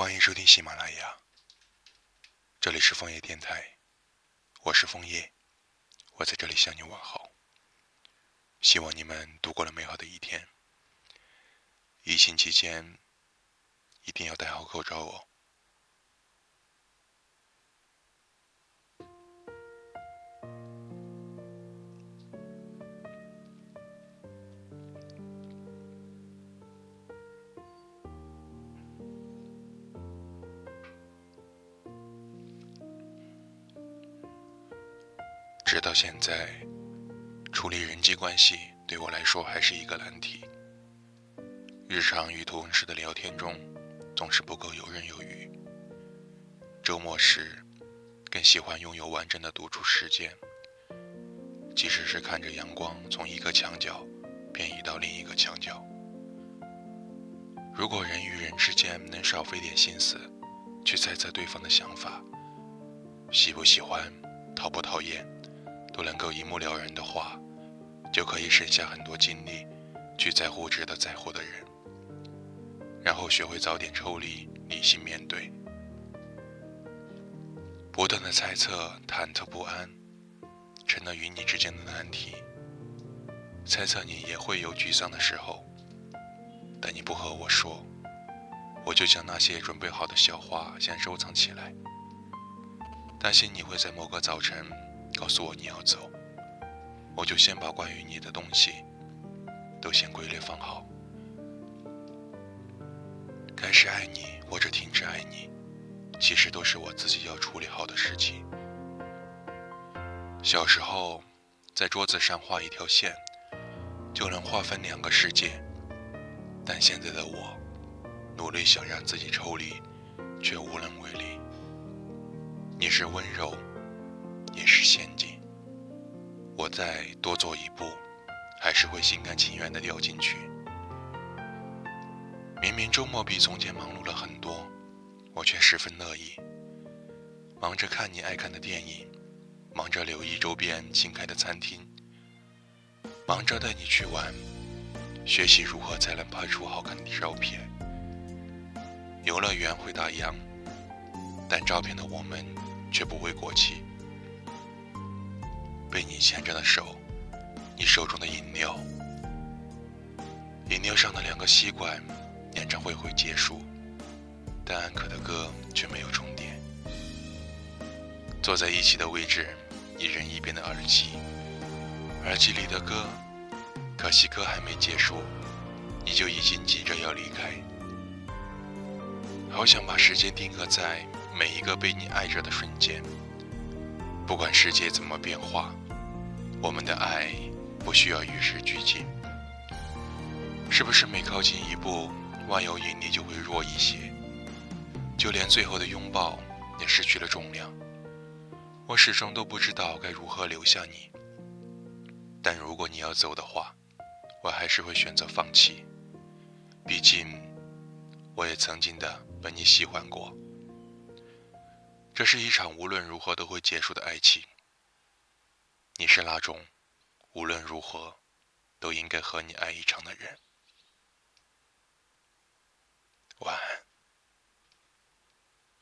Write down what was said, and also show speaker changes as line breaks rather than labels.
欢迎收听喜马拉雅，这里是枫叶电台，我是枫叶，我在这里向你问好。希望你们度过了美好的一天。疫情期间一定要戴好口罩哦。直到现在，处理人际关系对我来说还是一个难题。日常与同事的聊天中，总是不够游刃有余。周末时，更喜欢拥有完整的独处时间，即使是看着阳光从一个墙角偏移到另一个墙角。如果人与人之间能少费点心思，去猜测对方的想法，喜不喜欢，讨不讨厌。都能够一目了然的话，就可以省下很多精力，去在乎值得在乎的人，然后学会早点抽离，理性面对。不断的猜测，忐忑不安，成了与你之间的难题。猜测你也会有沮丧的时候，但你不和我说，我就将那些准备好的笑话先收藏起来，担心你会在某个早晨。告诉我你要走，我就先把关于你的东西都先归类放好。开始爱你或者停止爱你，其实都是我自己要处理好的事情。小时候，在桌子上画一条线，就能划分两个世界，但现在的我，努力想让自己抽离，却无能为力。你是温柔。也是陷阱。我再多做一步，还是会心甘情愿地掉进去。明明周末比从前忙碌了很多，我却十分乐意。忙着看你爱看的电影，忙着留意周边新开的餐厅，忙着带你去玩，学习如何才能拍出好看的照片。游乐园会打烊，但照片的我们却不会过期。被你牵着的手，你手中的饮料，饮料上的两个吸管，演唱会会结束，但安可的歌却没有重叠。坐在一起的位置，一人一边的耳机，耳机里的歌，可惜歌还没结束，你就已经急着要离开。好想把时间定格在每一个被你爱着的瞬间。不管世界怎么变化，我们的爱不需要与时俱进。是不是每靠近一步，万有引力就会弱一些？就连最后的拥抱也失去了重量。我始终都不知道该如何留下你。但如果你要走的话，我还是会选择放弃。毕竟，我也曾经的被你喜欢过。这是一场无论如何都会结束的爱情。你是那种无论如何都应该和你爱一场的人。